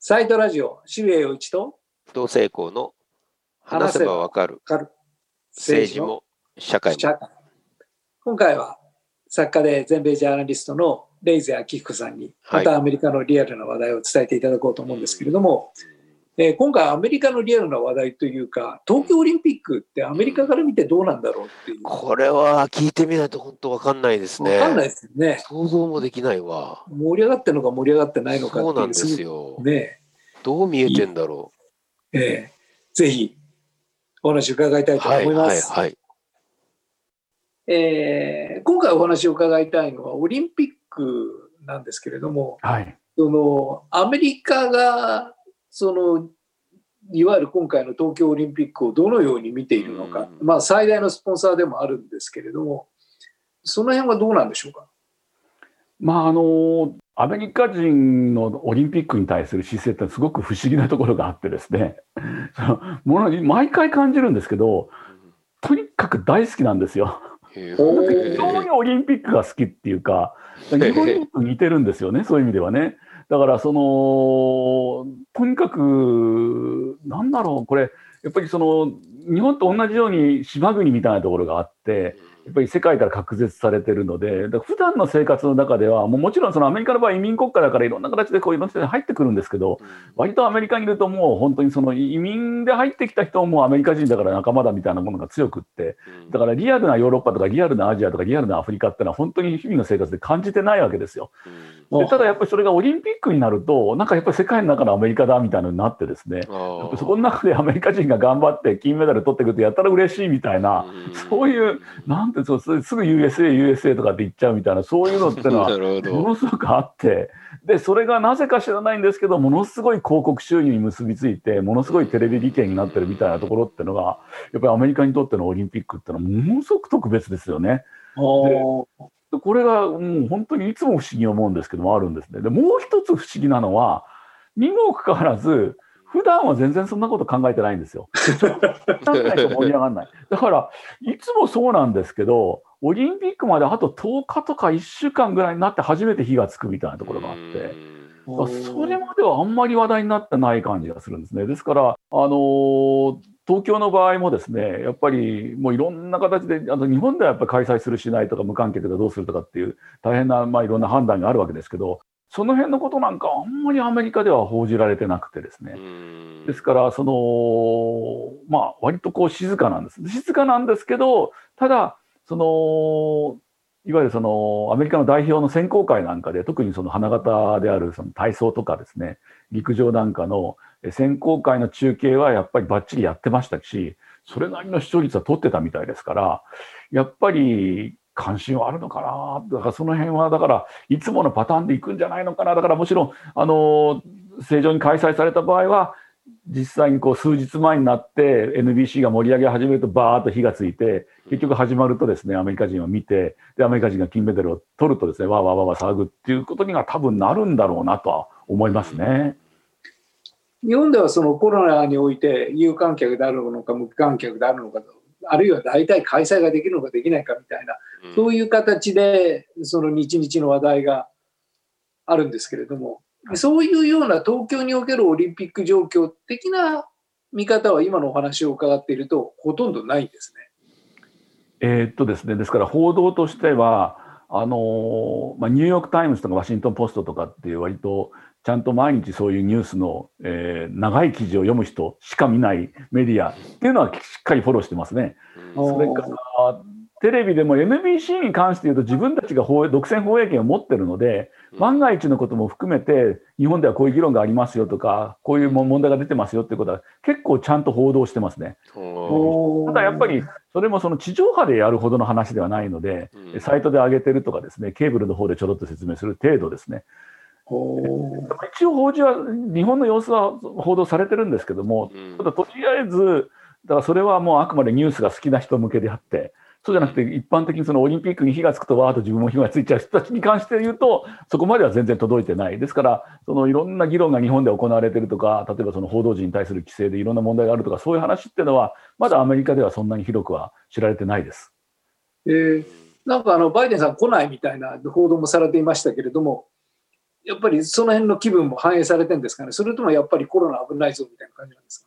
サイトラジオ、渋谷陽一と同性校の話せばわかる政治も社会も。社会。今回は作家で全米ジャーナリストのレイゼ明彦さんにはい。またアメリカのリアルな話題を伝えていただこうと思うんですけれども、えー今回アメリカのリアルな話題というか東京オリンピックってアメリカから見てどうなんだろうっていうこれは聞いてみないと本当わかんないですね。分かんないですよね想像もできないわ。盛り上がってるのか盛り上がってないのかっていうそうなんですよ。ねどう見えてんだろえーぜひお話を伺いたう。いとはいはい思います。はい。えー今回お話を伺いたいのはオリンピックなんですけれどもはい。そのアメリカがそのいわゆる今回の東京オリンピックをどのように見ているのか、うんまあ、最大のスポンサーでもあるんですけれどもその辺はどうなんでしょうか？まああのアメリカ人のオリンピックに対する姿勢ってすごく不思議なところがあってですね、そのものに毎回感じるんですけど、とにかく大好きなんですよ。非常にオリンピックが好きっていうか、日本に似てるんですよね、そういう意味ではね。だから、その、とにかく、なんだろう、これ、やっぱりその、日本と同じように島国みたいなところがあって、やっぱり世界から隔絶されてるので、だから普段の生活の中では、もうもちろんそのアメリカの場合、移民国家だからいろんな形でこういろんな人が入ってくるんですけど、割とアメリカにいるともう本当にその移民で入ってきた人もアメリカ人だから仲間だみたいなものが強くって、だからリアルなヨーロッパとかリアルなアジアとかリアルなアフリカってのは本当に日々の生活で感じてないわけですよ。でただやっぱりそれがオリンピックになると、なんかやっぱり世界の中のアメリカだみたいなのになってですね、そこの中でアメリカ人が頑張って金メダル取ってくるとやったら嬉しいみたいな、そういう、なんてそうすぐ USA、USA とかって言っちゃうみたいな、そういうのってのは。ものすごくあって、で、それがなぜか知らないんですけど、ものすごい広告収入に結びついて、ものすごいテレビ利権になってるみたいなところってのが、やっぱりアメリカにとってのオリンピックってのはものすごく特別ですよね。でこれがもう本当にいつも不思議に思うんですけどもあるんですね。で、もう一つ不思議なのは、にもかかわらず、普段は全然そんなこと考えてないんですよ。考えないと盛り上がらない。だから、いつもそうなんですけど、オリンピックまであと10日とか1週間ぐらいになって初めて火がつくみたいなところがあって。それまではあんまり話題になってない感じがするんですね。ですから、あのー東京の場合もですね、やっぱりもういろんな形で、あと日本ではやっぱり開催するしないとか無観客でどうするとかっていう大変な、まあ、いろんな判断があるわけですけど、その辺のことなんかあんまりアメリカでは報じられてなくてですね。ですから、その、まあ、割とこう静かなんです。静かなんですけど、ただ、その、いわゆるそのアメリカの代表の選考会なんかで、特にその花形であるその体操とかですね、陸上なんかのえ選考会の中継はやっぱりばっちりやってましたし、それなりの視聴率は取ってたみたいですから、やっぱり関心はあるのかな、だからその辺は、だからいつものパターンでいくんじゃないのかな、だからもちろん、あの正常に開催された場合は、実際にこう数日前になって NBC が盛り上げ始めるとバーッと火がついて結局始まるとですねアメリカ人は見てでアメリカ人が金メダルを取るとですねわーわーわーわー騒ぐっていうことには多分なるんだろうなとは思いますね。日本ではそのコロナにおいて有観客であるのか無観客であるのかとあるいは大体開催ができるのかできないかみたいなそういう形でその日々の話題があるんですけれども、そういうような東京におけるオリンピック状況的な見方は今のお話を伺っているとほとんどないんですね。えーっとですね、ですから報道としては、あのーまあ、ニューヨーク・タイムズとかワシントン・ポストとかっていう割とちゃんと毎日そういうニュースの、えー長い記事を読む人しか見ないメディアっていうのはしっかりフォローしてますね。おそれからテレビでも NBC に関して言うと自分たちが独占放映権を持ってるので、万が一のことも含めて日本ではこういう議論がありますよとかこういうも問題が出てますよっていうことは結構ちゃんと報道してますね。ただやっぱりそれもその地上波でやるほどの話ではないので、うんサイトで上げてるとかですねケーブルの方でちょろっと説明する程度ですね。お一応報じは日本の様子は報道されてるんですけども、ただとりあえずだからそれはもうあくまでニュースが好きな人向けであってそうじゃなくて一般的にそのオリンピックに火がつくとわーっと自分も火がついちゃう人たちに関して言うとそこまでは全然届いてない。ですからそのいろんな議論が日本で行われてるとか例えばその報道陣に対する規制でいろんな問題があるとかそういう話っていうのはまだアメリカではそんなに広くは知られてないです。えーなんかあのバイデンさん来ないみたいな報道もされていましたけれども、やっぱりその辺の気分も反映されてるんですかね、それともやっぱりコロナ危ないぞみたいな感じなんです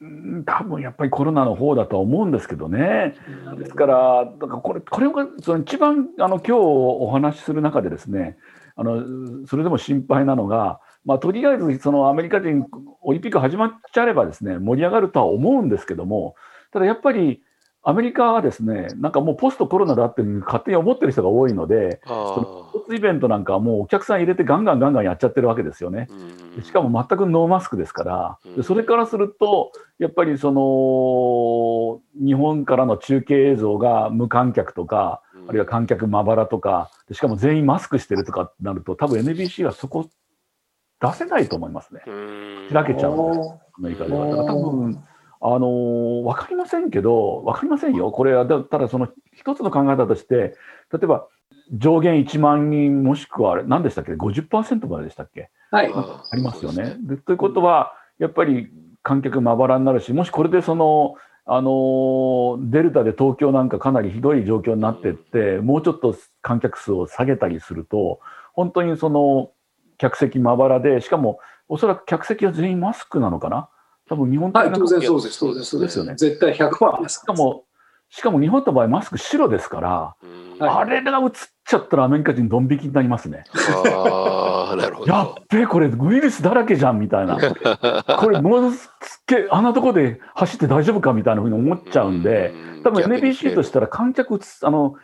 か、ね、多分やっぱりコロナの方だとは思うんですけどね。ですから、だからこれこれがその一番あの今日お話しする中でですね、あのそれでも心配なのが、まあ、とりあえずそのアメリカ人オリンピック始まっちゃえばですね盛り上がるとは思うんですけどもただやっぱりアメリカはですねなんかもうポストコロナだって勝手に思ってる人が多いのでそのスポーツイベントなんかはもうお客さん入れてガンガンガンガンやっちゃってるわけですよね。しかも全くノーマスクですから。でそれからするとやっぱりその日本からの中継映像が無観客とかあるいは観客まばらとかしかも全員マスクしてるとかなると多分 NBC はそこ出せないと思いますね。開けちゃうんです、アメリカでは。だから多分、あのー、分かりませんけど、分かりませんよ、これは、ただその一つの考え方として、例えば上限1万人、もしくはあれ、何でしたっけ、50%まででしたっけ、はい、ありますよね。でということは、やっぱり観客まばらになるし、もしこれでその、あのー、デルタで東京なんかかなりひどい状況になっていって、もうちょっと観客数を下げたりすると、本当にその客席まばらで、しかもおそらく客席は全員マスクなのかな？多分日本はい、当然そうです、そうです、そうですよね。絶対100%しかも、しかも日本の場合マスク白ですから、あれが映っちゃったらアメリカ人ドン引きになりますね。あなるほど。やっべえ、これウイルスだらけじゃんみたいな。これもうすっげあんなとこで走って大丈夫かみたいなふうに思っちゃうんで、多分 NBC としたら観客あの、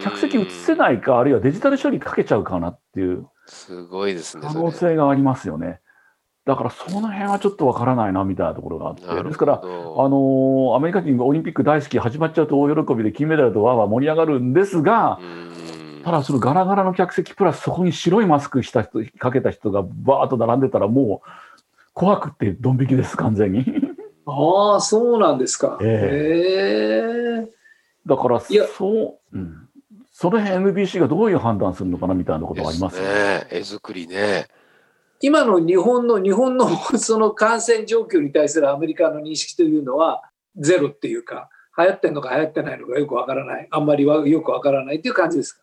客席映せないか、あるいはデジタル処理かけちゃうかなっていう。すごいですね。可能性がありますよね。だからその辺はちょっとわからないなみたいなところがあって、ですから、あのアメリカ人がオリンピック大好き、始まっちゃうと大喜びで金メダルとわーわー盛り上がるんですが、ただ、そのガラガラの客席プラスそこに白いマスクした人かけた人がバーッと並んでたら、もう怖くてドン引きです、完全に。ああ、そうなんですか。えー、だから、そう、うん、その辺 NBC がどういう判断するのかなみたいなことはありますね。絵作りね。今の日本の日本のその感染状況に対するアメリカの認識というのはゼロっていうか流行ってるのか流行ってないのかよくわからない。あんまりはよくわからないという感じですか？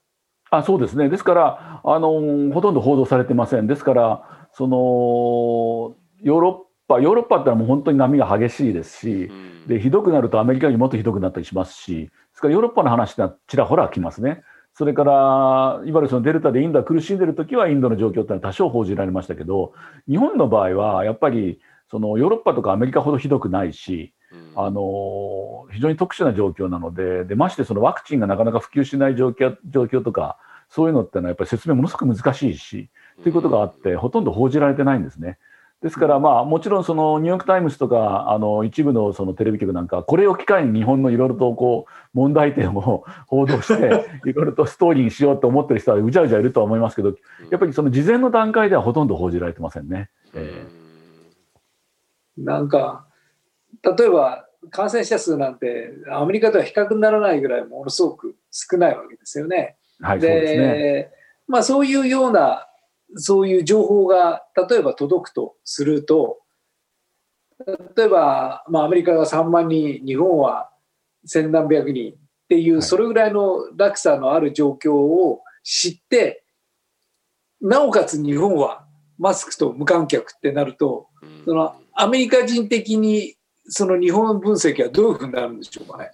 あそうですね。ですからあのほとんど報道されてません。ですからそのヨーロッパヨーロッパってのはもう本当に波が激しいですし、うん、でひどくなるとアメリカよりもっとひどくなったりしますしですからヨーロッパの話ってちらほら来ますね。それから、いわゆるそのデルタでインドが苦しんでる時はインドの状況っていうのは多少報じられましたけど、日本の場合はやっぱりそのヨーロッパとかアメリカほどひどくないし、あの非常に特殊な状況なのででましてそのワクチンがなかなか普及しない状況状況とかそういうのってのはやっぱり説明ものすごく難しいしということがあってほとんど報じられてないんですね。ですから、まあ、もちろんそのニューヨーク・タイムズとかあの一部のそのテレビ局なんかこれを機会に日本のいろいろとこう問題点を 報道して いろいろとストーリーにしようと思ってる人はうじゃうじゃいるとは思いますけどやっぱりその事前の段階ではほとんど報じられてませんね。えー、なんか例えば感染者数なんてアメリカとは比較にならないぐらいものすごく少ないわけですよね。はい、そうですねまあ、そういうようなそういう情報が例えば届くとすると例えば、まあ、アメリカが3万人日本は千何百人っていうそれぐらいの落差のある状況を知ってなおかつ日本はマスクと無観客ってなるとそのアメリカ人的にその日本分析はどういうふうになるんでしょうかね。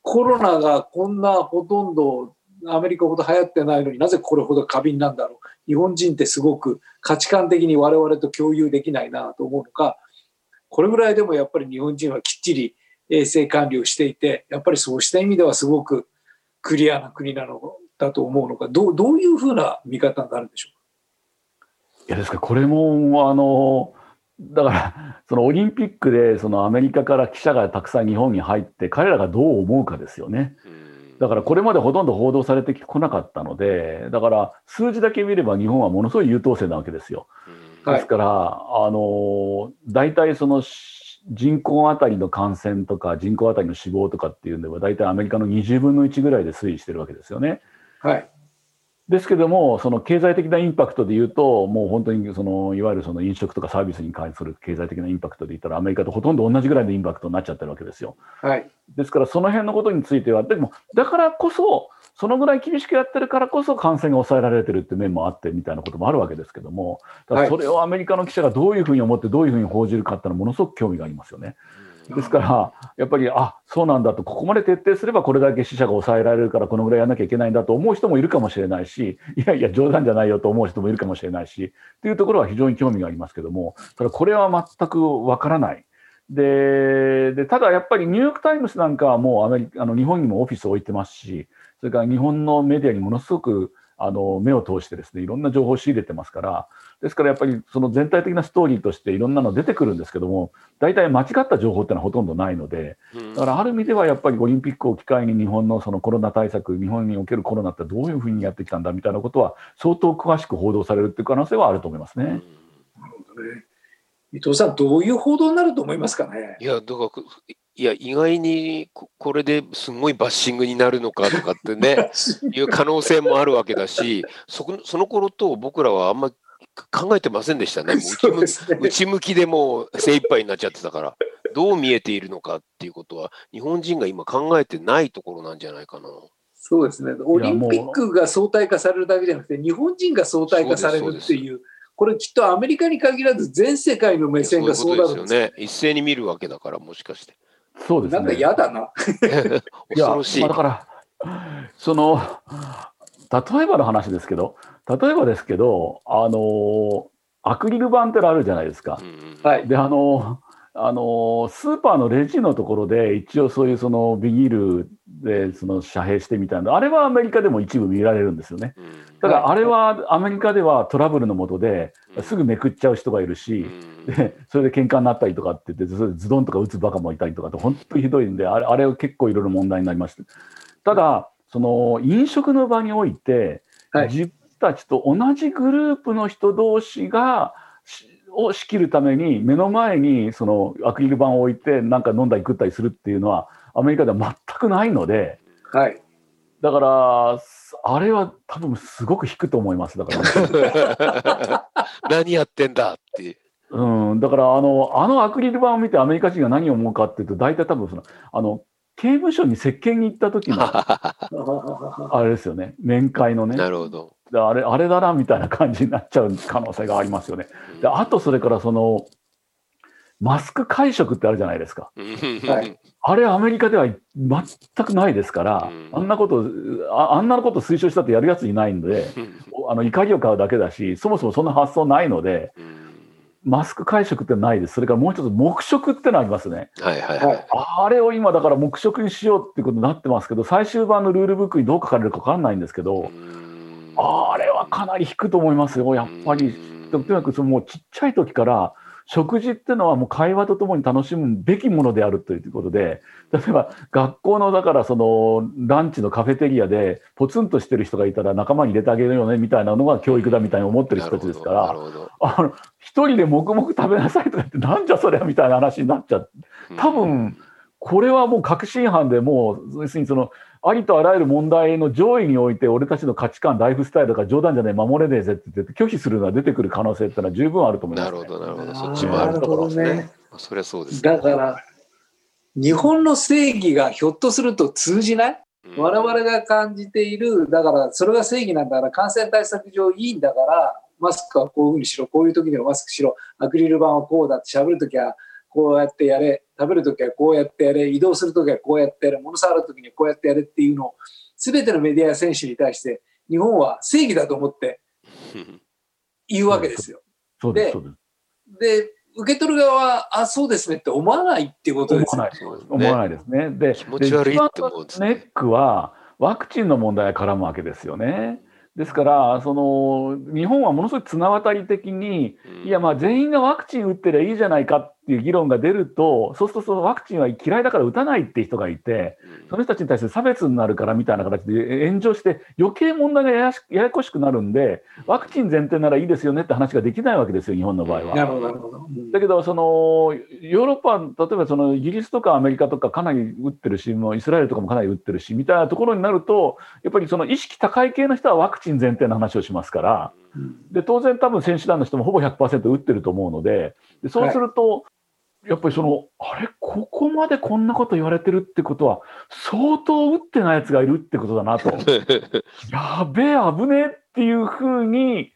コロナがこんなほとんどアメリカほど流行ってないのになぜこれほど過敏なんだろう。日本人ってすごく価値観的に我々と共有できないなと思うのか。これぐらいでもやっぱり日本人はきっちり衛生管理をしていてやっぱりそうした意味ではすごくクリアな国なのだと思うのか。どうどういうふうな見方になるんでしょういやですからこれもあのだからそのオリンピックでそのアメリカから記者がたくさん日本に入って彼らがどう思うかですよね。うんだからこれまでほとんど報道されてこなかったので、だから数字だけ見れば日本はものすごい優等生なわけですよ。ですから、あの大体その人口当たりの感染とか人口当たりの死亡とかっていうのは大体アメリカの20分の1ぐらいで推移してるわけですよね。はい、ですけども、その経済的なインパクトで言うと、もう本当にそのいわゆるその飲食とかサービスに関する経済的なインパクトで言ったら、アメリカとほとんど同じぐらいのインパクトになっちゃってるわけですよ。はい、ですから、その辺のことについては、でも、だからこそ、そのぐらい厳しくやってるからこそ感染が抑えられてるって面もあってみたいなこともあるわけですけども、それをアメリカの記者がどういうふうに思って、どういうふうに報じるかっていうのは、ものすごく興味がありますよね。ですから、やっぱり、あそうなんだと、ここまで徹底すればこれだけ死者が抑えられるから、このぐらいやらなきゃいけないんだと思う人もいるかもしれないし、いやいや、冗談じゃないよと思う人もいるかもしれないし、というところは非常に興味がありますけども、ただこれは全くわからない。ででただやっぱりニューヨーク・タイムズなんかはもうアメリカあの日本にもオフィスを置いてますし、それから日本のメディアにものすごくあの目を通してですねいろんな情報を仕入れてますからですからやっぱりその全体的なストーリーとしていろんなの出てくるんですけども大体間違った情報っていうのはほとんどないのでだからある意味ではやっぱりオリンピックを機会に日本のそのコロナ対策日本におけるコロナってどういうふうにやってきたんだみたいなことは相当詳しく報道されるっていう可能性はあると思いますね。伊藤さん、どういう報道になると思いますかね？いや、だからいや、意外にこれですごいバッシングになるのかとかってね、いう可能性もあるわけだし、そこその頃と僕らはあんま考えてませんでしたね。内向ね、内向きでもう精一杯になっちゃってたから、どう見えているのかっていうことは、日本人が今考えてないところなんじゃないかな。そうですね。オリンピックが相対化されるだけじゃなくて、日本人が相対化されるっていう。これきっとアメリカに限らず全世界の目線がそうなるんですよね。一斉に見るわけだから、もしかして。そうですね。なんか嫌だな。恐ろしい。いまあ、だから、その、例えばの話ですけど、例えばですけど、あの、アクリル板ってあるじゃないですか。はい。で、あの、あのスーパーのレジのところで一応そういうそのビニールでその遮蔽してみたいなあれはアメリカでも一部見られるんですよね。ただあれはアメリカではトラブルのもとですぐめくっちゃう人がいるし、で それで喧嘩になったりとかって言ってそれでズドンとか打つバカもいたりとかって本当にひどいんであれあれは結構いろいろ問題になりました。ただその飲食の場において、はい、自分たちと同じグループの人同士がを仕切るために目の前にそのアクリル板を置いてなんか飲んだり食ったりするっていうのはアメリカでは全くないので、はい、だからあれは多分すごく引くと思いますだから。何やってんだって。うん、だからあのあのアクリル板を見てアメリカ人が何を思うかっていうと大体多分そのあの刑務所に接見に行った時の あれですよね。面会のね。なるほどあれあれだなみたいな感じになっちゃう可能性がありますよね。であとそれからそのマスク会食ってあるじゃないですか。はい、あれアメリカでは全くないですから、あんなことあ、あんなこと推奨したってやるやついないんで、あの怒りを買うだけだし、そもそもそんな発想ないので、マスク会食ってないです。それからもう一つ、黙食ってのありますね。はいはいはい。あれを今だから黙食にしようってことになってますけど、最終版のルールブックにどう書かれるか分かんないんですけど、あれはかなり引くと思いますよ、やっぱり。とにかくそのもうちっちゃい時から食事っていうのはもう会話とともに楽しむべきものであるということで例えば学校のだからそのランチのカフェテリアでポツンとしてる人がいたら仲間に入れてあげるよねみたいなのが教育だみたいに思ってる人たちですからあの一人で黙々食べなさいとか言ってなんじゃそれみたいな話になっちゃう。多分これはもう確信犯でもう要するにそのありとあらゆる問題の上位において俺たちの価値観ライフスタイルとか冗談じゃない守れねえぜって言って拒否するのは出てくる可能性ってのは十分あると思います、ね、なるほどなるほど。そっちもあるところですね。そりゃそうです、ね、だから日本の正義がひょっとすると通じない、うん、我々が感じているだからそれが正義なんだから感染対策上いいんだからマスクはこういうふうにしろこういう時にはマスクしろアクリル板はこうだって喋る時はこうやってやれ食べる時はこうやってやれ移動する時はこうやってやれ物触る時にはこうやってやれっていうのを全てのメディアや選手に対して日本は正義だと思って言うわけですよ。でで受け取る側はあそうですねって思わないっていうことですよ、ね、思わないですね。で気持ち悪いって思うんです、ね、ネックはワクチンの問題が絡むわけですよね。ですから、その日本はものすごい綱渡り的に、いや、まあ全員がワクチン打ってりゃいいじゃないかっていう議論が出ると、そうするとそのワクチンは嫌いだから打たないって人がいて、その人たちに対して差別になるからみたいな形で炎上して、余計問題がややこしくなるんで、ワクチン前提ならいいですよねって話ができないわけですよ、日本の場合は。なるほど、なるほど。だけど、そのヨーロッパ、例えばそのイギリスとかアメリカとかかなり打ってるし、もうイスラエルとかもかなり打ってるしみたいなところになると、やっぱりその意識高い系の人はワクチン前提の話をしますから、で当然、多分選手団の人もほぼ100%打ってると思うので、でそうすると、やっぱりその、あれ、ここまでこんなこと言われてるってことは、相当打ってないやつがいるってことだなと。やべえ、危ねえっていうふうに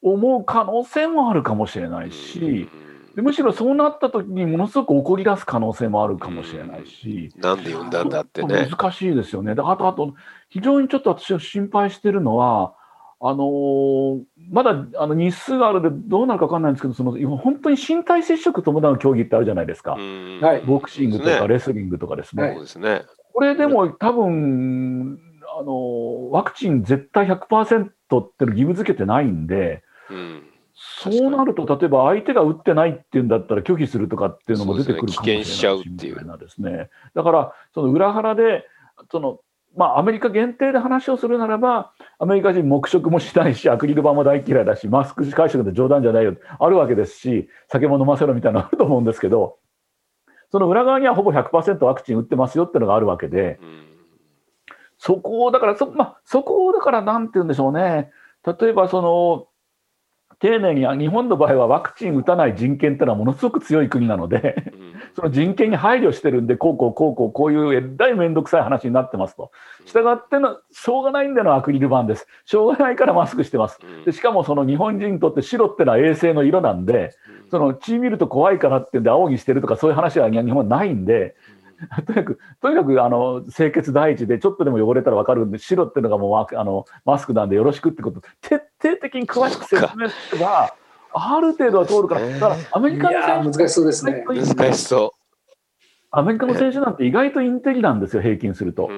思う可能性もあるかもしれないし、でむしろそうなった時にものすごく怒り出す可能性もあるかもしれないし。なんで呼んだんだってね。難しいですよね。だあと、あと、非常にちょっと私は心配してるのは、あのー、まだあの日数があるでどうなるか分かんないんですけど、その本当に身体接触伴う競技ってあるじゃないですか。はい、ボクシングとかレスリングとかですね。そうですね。これでも多分、あのワクチン絶対100%っての義務付けてないんで、うん、そうなると、例えば相手が打ってないっていうんだったら拒否するとかっていうのも出てくるかもしれないし、ね、みたいなですね。だから、その裏腹で、そのまあ、アメリカ限定で話をするならば、アメリカ人黙食もしないし、アクリル板も大嫌いだし、マスク会食で冗談じゃないよ、あるわけですし、酒も飲ませろみたいなのあると思うんですけど、その裏側にはほぼ100%ワクチン打ってますよっていうのがあるわけで、そこを、だからそ、まあ、そこを、だから、なんて言うんでしょうね。例えば、その、丁寧に日本の場合はワクチン打たない人権っていうのはものすごく強い国なので、その人権に配慮してるんで、こうこうこうこうこういうえらい面倒くさい話になってますと。したがっての、しょうがないんでのアクリル板です。しょうがないからマスクしてます。でしかもその日本人にとって白ってのは衛星の色なんで、その血見ると怖いからってんで青にしてるとかそういう話は日本はないんで、とにかく、とにかくあの清潔第一で、ちょっとでも汚れたら分かるんで、白っていうのがもうあのマスクなんでよろしくってこと、徹底的に詳しく説明すれば、ある程度は通るから、だからアメリカの選手難しそうですね。難しそう。アメリカの選手なんて意外とインテリなんですよ、平均すると。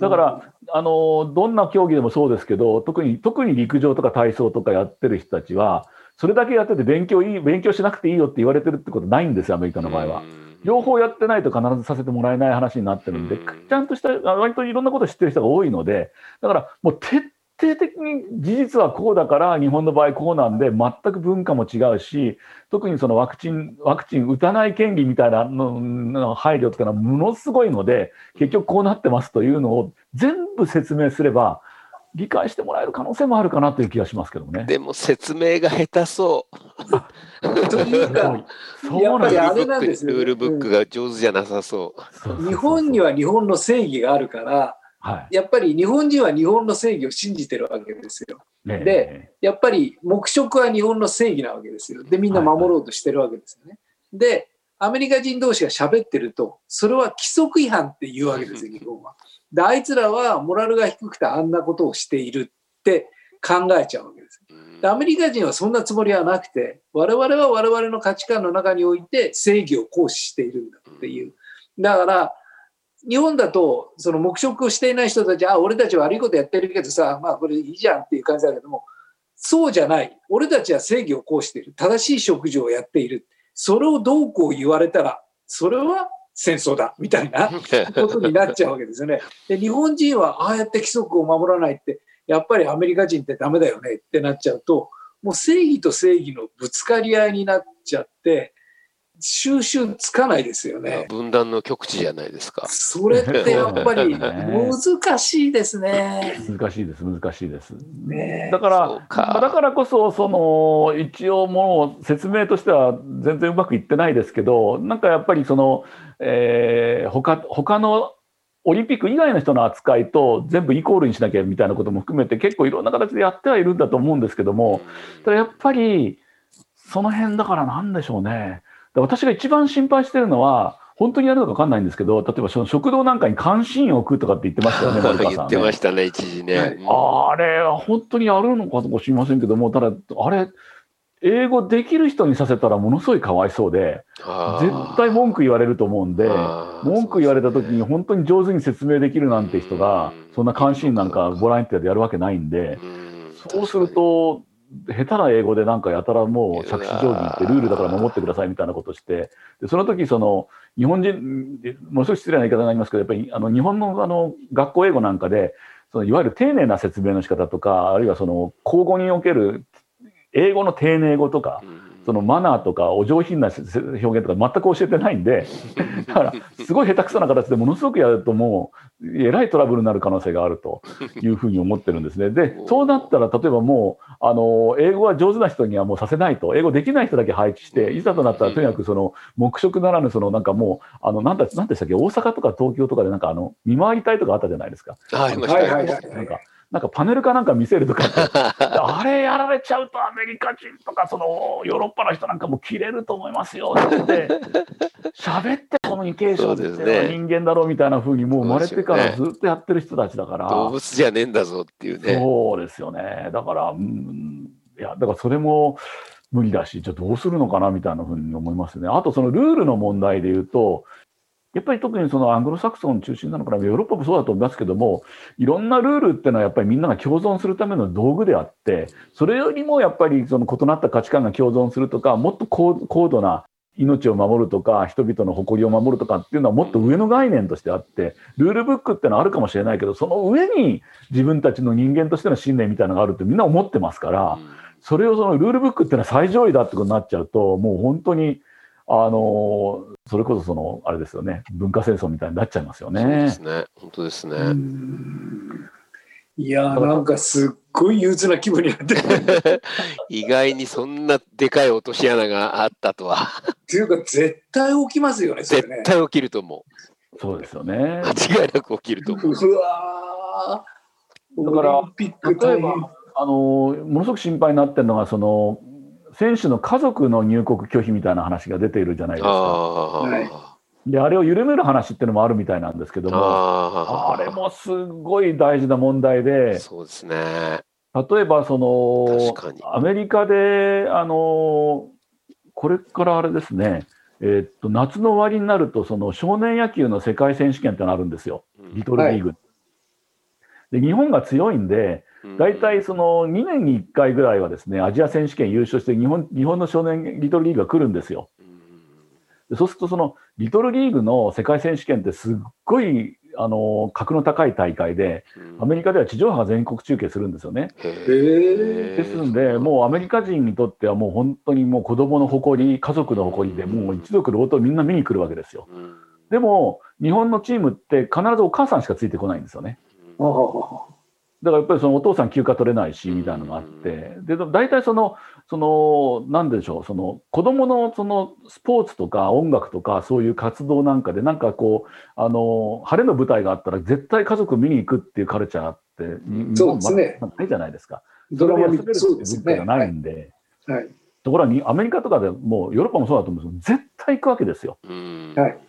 だから、あのどんな競技でもそうですけど、特に特に陸上とか体操とかやってる人たちは、それだけやってて勉強いい勉強しなくていいよって言われてるってことないんですよ、アメリカの場合は。両方やってないと必ずさせてもらえない話になってるんで、ちゃんとした、割といろんなこと知ってる人が多いので、だからもう徹底的に事実はこうだから日本の場合こうなんで全く文化も違うし特にそのワクチンワクチン打たない権利みたいなの配慮っていうのはものすごいので結局こうなってますというのを全部説明すれば理解してもらえる可能性もあるかなという気がしますけどね。でも説明が下手そう。というか、やっぱりあれなんですよ、ね、ルールブックが上手じゃなさそう。日本には日本の正義があるから、はい、やっぱり日本人は日本の正義を信じてるわけですよ。ね、で、やっぱり黙食は日本の正義なわけですよ。で、みんな守ろうとしてるわけですよね。はい、で、アメリカ人同士が喋ってると、それは規則違反っていうわけですよ、日本は。で、あいつらはモラルが低くてあんなことをしているって考えちゃうわけです。で、アメリカ人はそんなつもりはなくて、我々は我々の価値観の中において正義を行使しているんだっていう。だから、日本だと、その黙食をしていない人たち、あ、俺たちは悪いことやってるけどさ、まあこれいいじゃんっていう感じだけども、そうじゃない。俺たちは正義を行使している。正しい食事をやっている。それをどうこう言われたら、それは戦争だみたいな ことになっちゃうわけですよね。で日本人はああやって規則を守らないってやっぱりアメリカ人ってダメだよねってなっちゃうともう正義と正義のぶつかり合いになっちゃって収集つかないですよね。分断の極地じゃないですか。それってやっぱり難しいですね。難しいです、難しいです。ね、だからか、だからこそ、その、一応もう説明としては全然うまくいってないですけど、なんかやっぱりその、えー、他、他のオリンピック以外の人の扱いと全部イコールにしなきゃみたいなことも含めて結構いろんな形でやってはいるんだと思うんですけども、ただやっぱり、その辺だからなんでしょうね。私が一番心配してるのは、本当にやるのか分かんないんですけど、例えばその食堂なんかに監視員を置くとかって言ってましたよね、ね。言ってましたね、一時ね。あれ、本当にやるのかとか知りませんけども、ただ、あれ、英語できる人にさせたらものすごいかわいそうで、絶対文句言われると思うんで、文句言われた時に本当に上手に説明できるなんて人が、そんな監視員なんかボランティアでやるわけないんで、そうすると、下手な英語でなんかやたらもう着手定規ってルールだから守ってくださいみたいなことしてでその時その日本人ものすごい失礼な言い方になりますけどやっぱりあの日本のあの学校英語なんかでそのいわゆる丁寧な説明の仕方とかあるいはその口語における英語の丁寧語とかそのマナーとかお上品な表現とか全く教えてないんで、だからすごい下手くそな形でものすごくやるともうえらいトラブルになる可能性があるというふうに思ってるんですね。で、そうなったら例えばもうあの英語は上手な人にはもうさせないと、英語できない人だけ配置して、いざとなったらとにかくその黙食ならぬそのなんかもうあのなんだなんでしたっけ大阪とか東京とかでなんかあの見回り隊とかあったじゃないですか。はい、はいはいはい。なんかなんかパネルかなんか見せるとか あれやられちゃうとアメリカ人とかそのヨーロッパの人なんかも切れると思いますよ。って 喋ってコミュニケーションって人間だろうみたいなふうにもう生まれてからずっとやってる人たちだから、動物じゃねえんだぞっていうね。そうですよね。だから、うん、いやだからそれも無理だしじゃあどうするのかなみたいなふうに思いますね。あとそのルールの問題で言うとやっぱり特にそのアングロサクソン中心なのかな、ヨーロッパもそうだと思いますけども、いろんなルールっていうのはやっぱりみんなが共存するための道具であって、それよりもやっぱりその異なった価値観が共存するとか、もっと高度な命を守るとか、人々の誇りを守るとかっていうのはもっと上の概念としてあって、ルールブックっていうのはあるかもしれないけど、その上に自分たちの人間としての信念みたいなのがあるってみんな思ってますから、それをそのルールブックっていうのは最上位だってことになっちゃうと、もう本当に、あのそれこそそのあれですよね文化戦争みたいになっちゃいますよね。そうですね本当ですね。いやなんかすっごい憂鬱な気分になって 意外にそんなでかい落とし穴があったとは。っていうか絶対起きますよね、ね、絶対起きると思う。そうですよね。間違いなく起きると思う。うわだから例えばあのものすごく心配になってるのがその選手の家族の入国拒否みたいな話が出ているじゃないですか。あであれを緩める話っていうのもあるみたいなんですけどもあれもすごい大事な問題でそうですね。例えばそのアメリカであのこれからあれですね、えー、っと夏の終わりになるとその少年野球の世界選手権ってのあるんですよ、リトルリーグ。はい、で日本が強いんで大体その2年に1回ぐらいはですねアジア選手権優勝して日本日本の少年リトルリーグが来るんですよ。そうするとそのリトルリーグの世界選手権ってすっごいあの格の高い大会で、アメリカでは地上波が全国中継するんですよね。ですんで、もうアメリカ人にとってはもう本当にもう子供の誇り、家族の誇りで、もう一族老頭みんな見に来るわけですよ。でも、日本のチームって必ずお母さんしかついてこないんですよね。だからやっぱりそのお父さん休暇取れないしみたいなのがあって、で大体そのそのなんでしょうその子供のそのスポーツとか音楽とかそういう活動なんかでなんかこうあの晴れの舞台があったら絶対家族見に行くっていうカルチャーって日本はないじゃないですか。ドラマ見る文化がないんで。はい、ところがアメリカとかでもうヨーロッパもそうだと思うんですけど絶対行くわけですよ。はい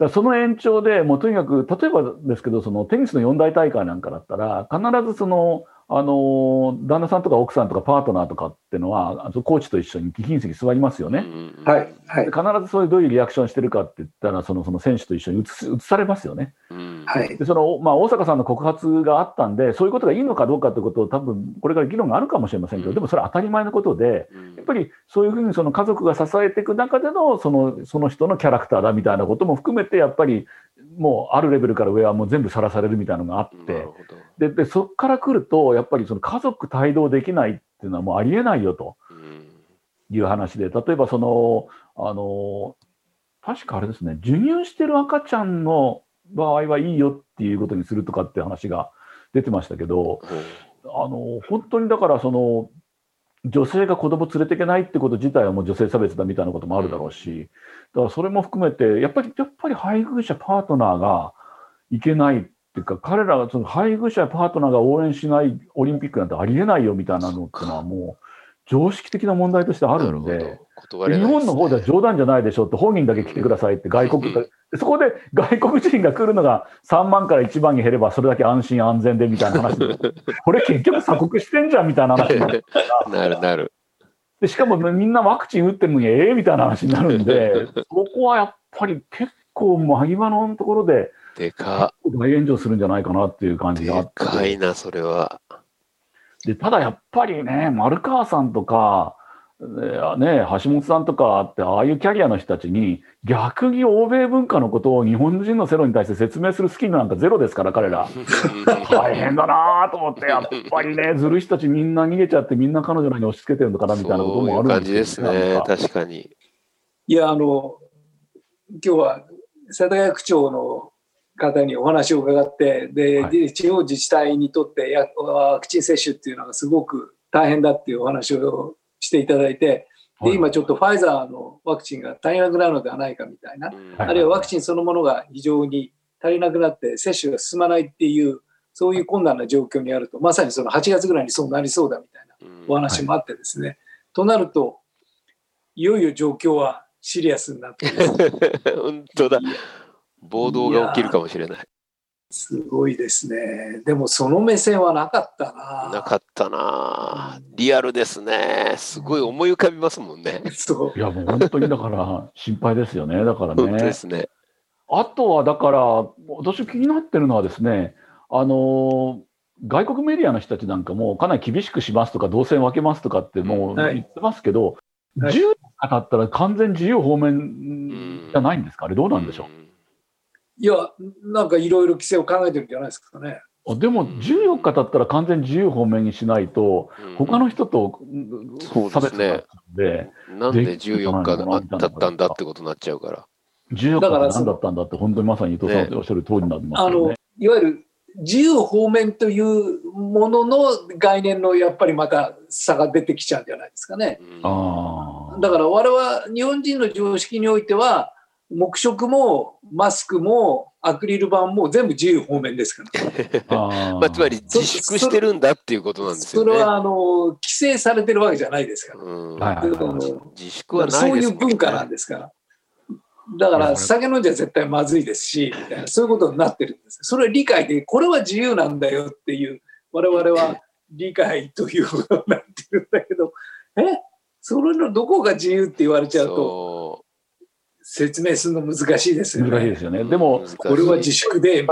だその延長でもうとにかく例えばですけどそのテニスの四大大会なんかだったら必ずそのあの旦那さんとか奥さんとかパートナーとかっていうのはコーチと一緒に貴賓席座りますよね。はい、はい、必ずそれどういうリアクションしてるかって言ったらそのその選手と一緒に移されますよね。はい、でそのまあ、大坂さんの告発があったんでそういうことがいいのかどうかということを多分これから議論があるかもしれませんけどでもそれは当たり前のことでやっぱりそういうふうにその家族が支えていく中でのそのその人のキャラクターだみたいなことも含めてやっぱりもうあるレベルから上はもう全部さらされるみたいなのがあってででそこから来るとやっぱりその家族帯同できないっていうのはもうありえないよという話で例えばそのあの確かあれですね授乳してる赤ちゃんの場合はいいよっていうことにするとかって話が出てましたけど、あの本当にだからその女性が子供連れていけないってこと自体はもう女性差別だみたいなこともあるだろうし、だからそれも含めて、やっぱり、やっぱり配偶者、パートナーがいけないっていうか、彼らがその配偶者、パートナーが応援しないオリンピックなんてありえないよみたいなのっていうのはもう、常識的な問題としてあるんで、日本の方では冗談じゃないでしょって本人だけ来てくださいって外国、そこで外国人が来るのが3万から1万に減ればそれだけ安心安全でみたいな話で、これ結局鎖国してんじゃんみたいな話になるなるなる。でしかもみんなワクチン打ってるのにええみたいな話になるんで、そこはやっぱり結構間際のところで、でか大炎上するんじゃないかなっていう感じがあって。でかいな、それは。でただやっぱりね、丸川さんとか、ね、橋本さんとかって、ああいうキャリアの人たちに、逆に欧米文化のことを日本人のセロに対して説明するスキルなんかゼロですから、彼ら。大変だなと思って、やっぱりね、ずるい人たちみんな逃げちゃって、みんな彼女らに押し付けてるのかなみたいなこともあるん感じですね、確かに。いや、あの、今日は世田谷区長の方にお話を伺って、で、はい、地方自治体にとってワクチン接種っていうのがすごく大変だっていうお話をしていただいて、で今ちょっとファイザーのワクチンが足りなくなるのではないかみたいな、あるいはワクチンそのものが非常に足りなくなって接種が進まないっていう、そういう困難な状況にあると、まさにその8月ぐらいにそうなりそうだみたいなお話もあってですね、はい、となると、いよいよ状況はシリアスになって 本当だ。暴動が起きるかもしれない。すごいですね。でもその目線はなかったな。なかったな。リアルですね。すごい思い浮かびますもんね。そう。いやもう本当にだから心配ですよね。だからね。本当ですね。あとはだから私気になってるのはですね、あの外国メディアの人たちなんかもかなり厳しくしますとか動線分けますとかってもう言ってますけど、はい、10年かったら完全自由方面じゃないんですか、あれどうなんでしょう？いや、なんかいろいろ規制を考えてるんじゃないですかね。でも14日経ったら完全自由方面にしないと、他の人と差別がで、なんで14日だったんだってことになっちゃうから。14日が何だったんだって、本当にまさに伊藤さんおっしゃる通りになりますよね。あのいわゆる自由方面というものの概念のやっぱりまた差が出てきちゃうんじゃないですかね。あだから我々日本人の常識においては黙食もマスクもアクリル板も全部自由方面ですから。まあ、つまり自粛してるんだっていうことなんですよね。それはあの規制されてるわけじゃないですから。自粛はそういう文化なんですから。だから酒飲んじゃ絶対まずいですし、みたいな、そういうことになってるんです。それは理解で、これは自由なんだよっていう、我々は理解ということになってるんだけど、え？それのどこが自由って言われちゃうと、説明するの難しいですよね。難しいですよね。でも、これは自粛で。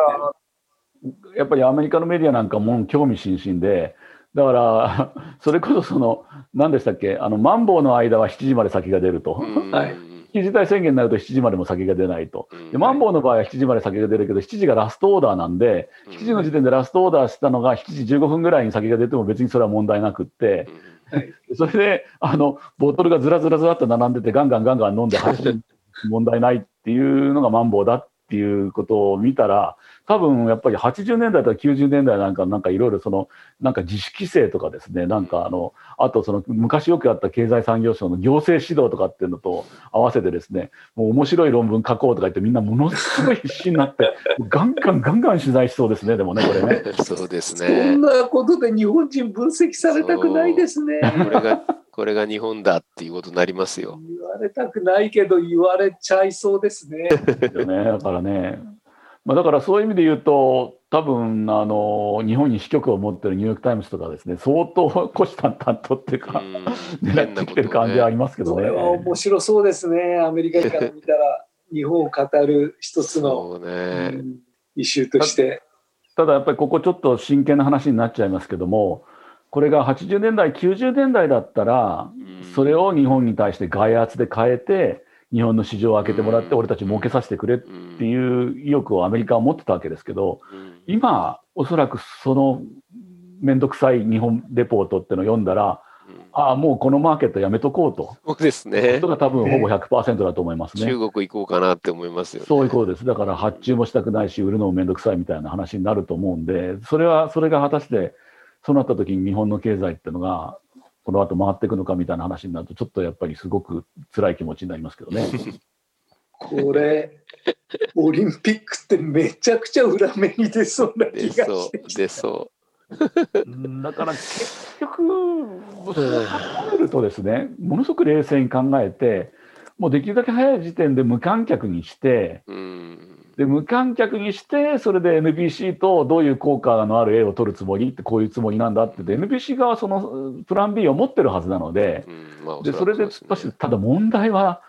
やっぱりアメリカのメディアなんかも興味津々で、だから、それこそその、何でしたっけ、あの、マンボウの間は7時まで先が出ると。はい。緊急事態宣言になると7時までも先が出ないと。で、マンボウの場合は7時まで先が出るけど、7時がラストオーダーなんで、7時の時点でラストオーダーしたのが7時15分ぐらいに先が出ても別にそれは問題なくって、それで、あの、ボトルがずらずらずらっと並んでて、ガンガンガンガン飲んで走って問題ないっていうのがマンボウだっていうことを見たら、多分やっぱり80年代とか90年代なんか、なんかいろいろその、なんか自主規制とかですね、なんかあの、あとその昔よくあった経済産業省の行政指導とかっていうのと合わせてですね、もう面白い論文書こうとか言ってみんなものすごい必死になって、ガンガンガンガン取材しそうですね、でもね、これね。そうですね。そんなことで日本人分析されたくないですね。これがこれが日本だっていうことになりますよ。言われたくないけど言われちゃいそうですね。よねだからね、まあ、だからそういう意味で言うと多分あの日本に支局を持ってるニューヨーク・タイムズとかですね相当虎視眈々とっていうか、狙ってきてる感じはありますけどね。それは面白そうですねアメリカから見たら 日本を語る一つの、ねうん、イシューとして。ただやっぱりここちょっと真剣な話になっちゃいますけどもこれが80年代、90年代だったら、それを日本に対して外圧で変えて、日本の市場を開けてもらって、俺たち儲けさせてくれっていう意欲をアメリカは持ってたわけですけど、今、おそらくその面倒くさい日本レポートっていうのを読んだら、ああ、もうこのマーケットやめとこうと。そうですね。ことが多分ほぼ100%だと思いますね。中国行こうかなって思いますよ、ね、そういうことです。だから発注もしたくないし、売るのも面倒くさいみたいな話になると思うんで、それは、それが果たしてそうなった時に日本の経済っていうのが、この後回っていくのかみたいな話になると、ちょっとやっぱりすごく辛い気持ちになりますけどね。これ、オリンピックってめちゃくちゃ裏目に出そうな気がして出そう。だから結局、そう考えるとですね、ものすごく冷静に考えて、もうできるだけ早い時点で無観客にして、うんで無観客にしてそれで NBC とどういう効果のある絵を撮るつもりってこういうつもりなんだってで NBC 側はそのプラン B を持ってるはずなのでうんまあ、でそれでただ問題は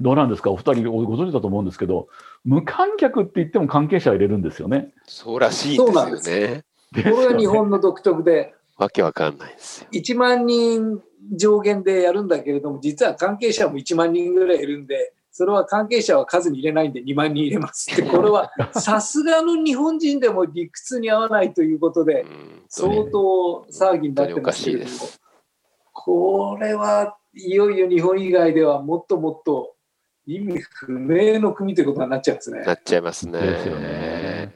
どうなんですか？お二人ご存知だと思うんですけど無観客って言っても関係者を入れるんですよね。そうらしいですよね。これが日本の独特で わけわかんないですよ。1万人上限でやるんだけれども、実は関係者も1万人ぐらいいるんで、それは関係者は数に入れないんで2万人入れますって、これは さすがの日本人でも理屈に合わないということで、うん相当騒ぎになってますけれども、これはいよいよ日本以外ではもっともっと意味不明の国ということになっちゃうんですね。なっちゃいますね。ですよね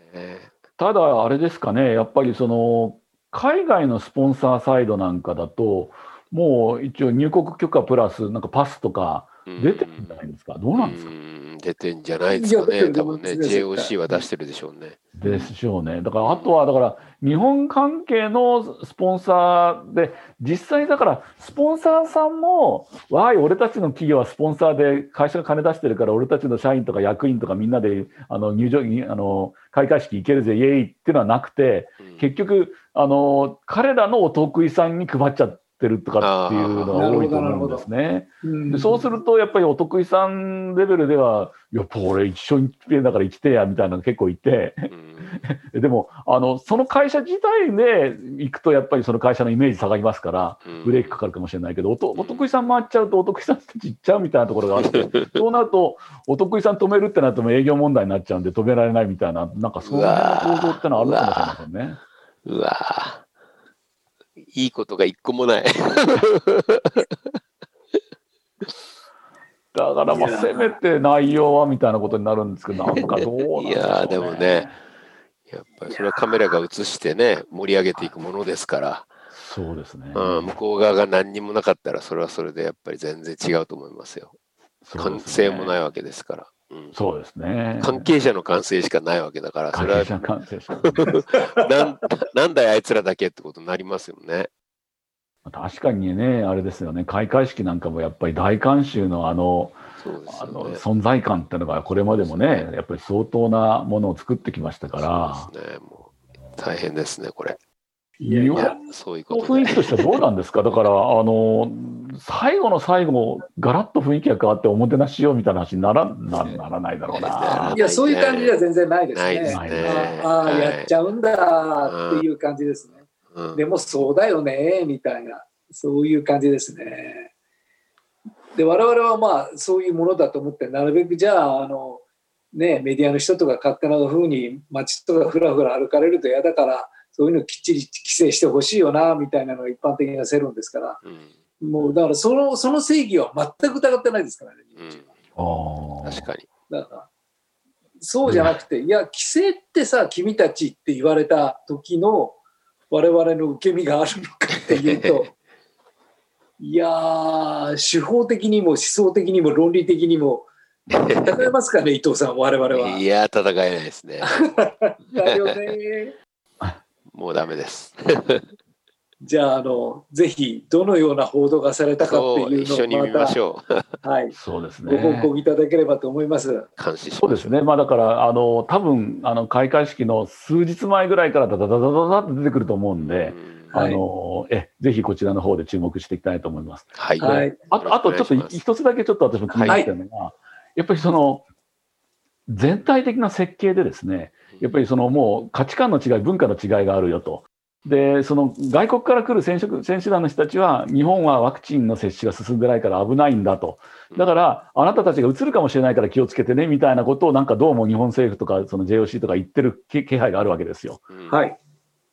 ただ、あれですかね、やっぱりその海外のスポンサーサイドなんかだと、もう一応入国許可プラス、なんかパスとか出てるんじゃないですか、どうなんですか？うん出てんじゃないですかね。多分ね、JOC は出してるでしょうね。でしょうね。だから、あとは、だから、日本関係のスポンサーで、実際だから、スポンサーさんも、わーい、俺たちの企業はスポンサーで会社が金出してるから、俺たちの社員とか役員とかみんなで、あの、入場に、あの、開会式行けるぜ、イエーイっていうのはなくて、うん結局、あの、彼らのお得意さんに配っちゃってるとかっていうのが多いと思うんですね。うん。でそうすると、やっぱりお得意さんレベルでは、やっぱ俺一緒に来てだから生きてや、みたいなのが結構いて、うん。でもあの、その会社自体で行くと、やっぱりその会社のイメージ下がりますから、うん。ブレーキかかるかもしれないけど、おとお得意さん回っちゃうと、お得意さんたち行っちゃうみたいなところがあって、そうなると、お得意さん止めるってなっても営業問題になっちゃうんで、止められないみたいな、なんかそういう構造ってのはあるかもしれませんね。うわぁいいことが一個もない。だから、まあ、いやせめて内容はみたいなことになるんですけど、なんかどうなんいでね、やーでもね、やっぱりそれはカメラが映してね、盛り上げていくものですから、そうですね。うん、向こう側が何にもなかったら、それはそれでやっぱり全然違うと思いますよ。すね完成もないわけですから。うんそうですね。関係者の完成しかないわけだから、それは関係者関係者なんなんだよあいつらだけってことになりますよね。確かにね、あれですよね、開会式なんかもやっぱり大観衆のあのそうですあの。存在感っていうのが、これまでもね、やっぱり相当なものを作ってきましたかそうですね。もう大変ですね、これ。いや本、そういうこのとで雰囲気としてはどうなんですか、だから、あの最後の最後、ガラッと雰囲気が変わって、おもてなししようみたいな話にならなならないだろうな。いや、そういう感じでは全然ないですね。ないですねああ、はいやっちゃうんだっていう感じですね。うんでもそうだよね、みたいな、そういう感じですね。で、我々はまあ、そういうものだと思って、なるべくじゃあ、あの、ね、メディアの人とか勝手な風に街とかふらふら歩かれると嫌だから、そういうのきっちり規制してほしいよな、みたいなのが一般的な世論ですから、うんもうだからその、その正義は全く疑ってないですからね。うん確かに。だから、そうじゃなくて、いや、規制ってさ、君たちって言われた時の我々の受け身があるのかっていうと、いやー、手法的にも思想的にも論理的にも、戦えますかね、伊藤さん、我々は。いや、戦えないですね。だよね。もうダメです。じゃあ、あの、ぜひ、どのような報道がされたかってそう、いう一緒に見のをまましょう。た、はい、そうですご報ね。告いただければと思います。監視しそうですね、まあ、だから、あの多分あの開会式の数日前ぐらいからダダダダダダって出てくると思うんう。で、うんあのえぜひこちらの方で注目していきたいと思います。はい。はい。あとあとちょっと一つだけちょっと私も気になってるのが、やっぱりその全体的な設計でですね、やっぱりそのもう価値観の違い、文化の違いがあるよと。で、その外国から来る選手選手団の人たちは、日本はワクチンの接種が進んでないから危ないんだと。だから、あなたたちが移るかもしれないから気をつけてねみたいなことを、なんかどうも日本政府とか、その JOC とか言ってる気気配があるわけですよ。うんはい。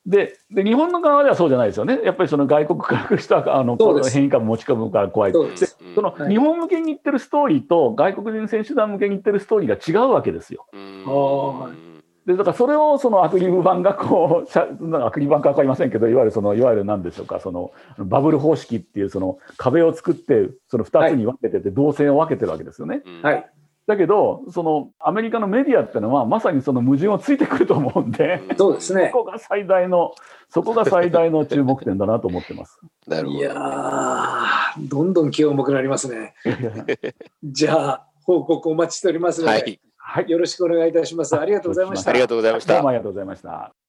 でで、日本の側ではそうじゃないですよね。やっぱりその外国から来る人は、あの変異株持ち込むから怖い。そうでそのはい日本向けに言ってるストーリーと外国人選手団向けに言ってるストーリーが違うわけですよ。うんはでだからそれをそのアクリル板がこう しゃなんかアクリル板か分かりませんけどいわゆるそのいわゆる何でしょうかそのバブル方式っていうその壁を作ってその2つに分けてて動線を分けてるわけですよね。うんはい。だけどそのアメリカのメディアってのはまさにその矛盾をついてくると思うんで、そうですね そ。こが最大のそこが最大の注目点だなと思ってます。なるほど。いやー、どんどん気重くなりますね。じゃあ、報告お待ちしておりますので、はい。はい、よろしくお願いいたします。ありがとうございましたあり。がとうございましたどうも。ありがとうございました。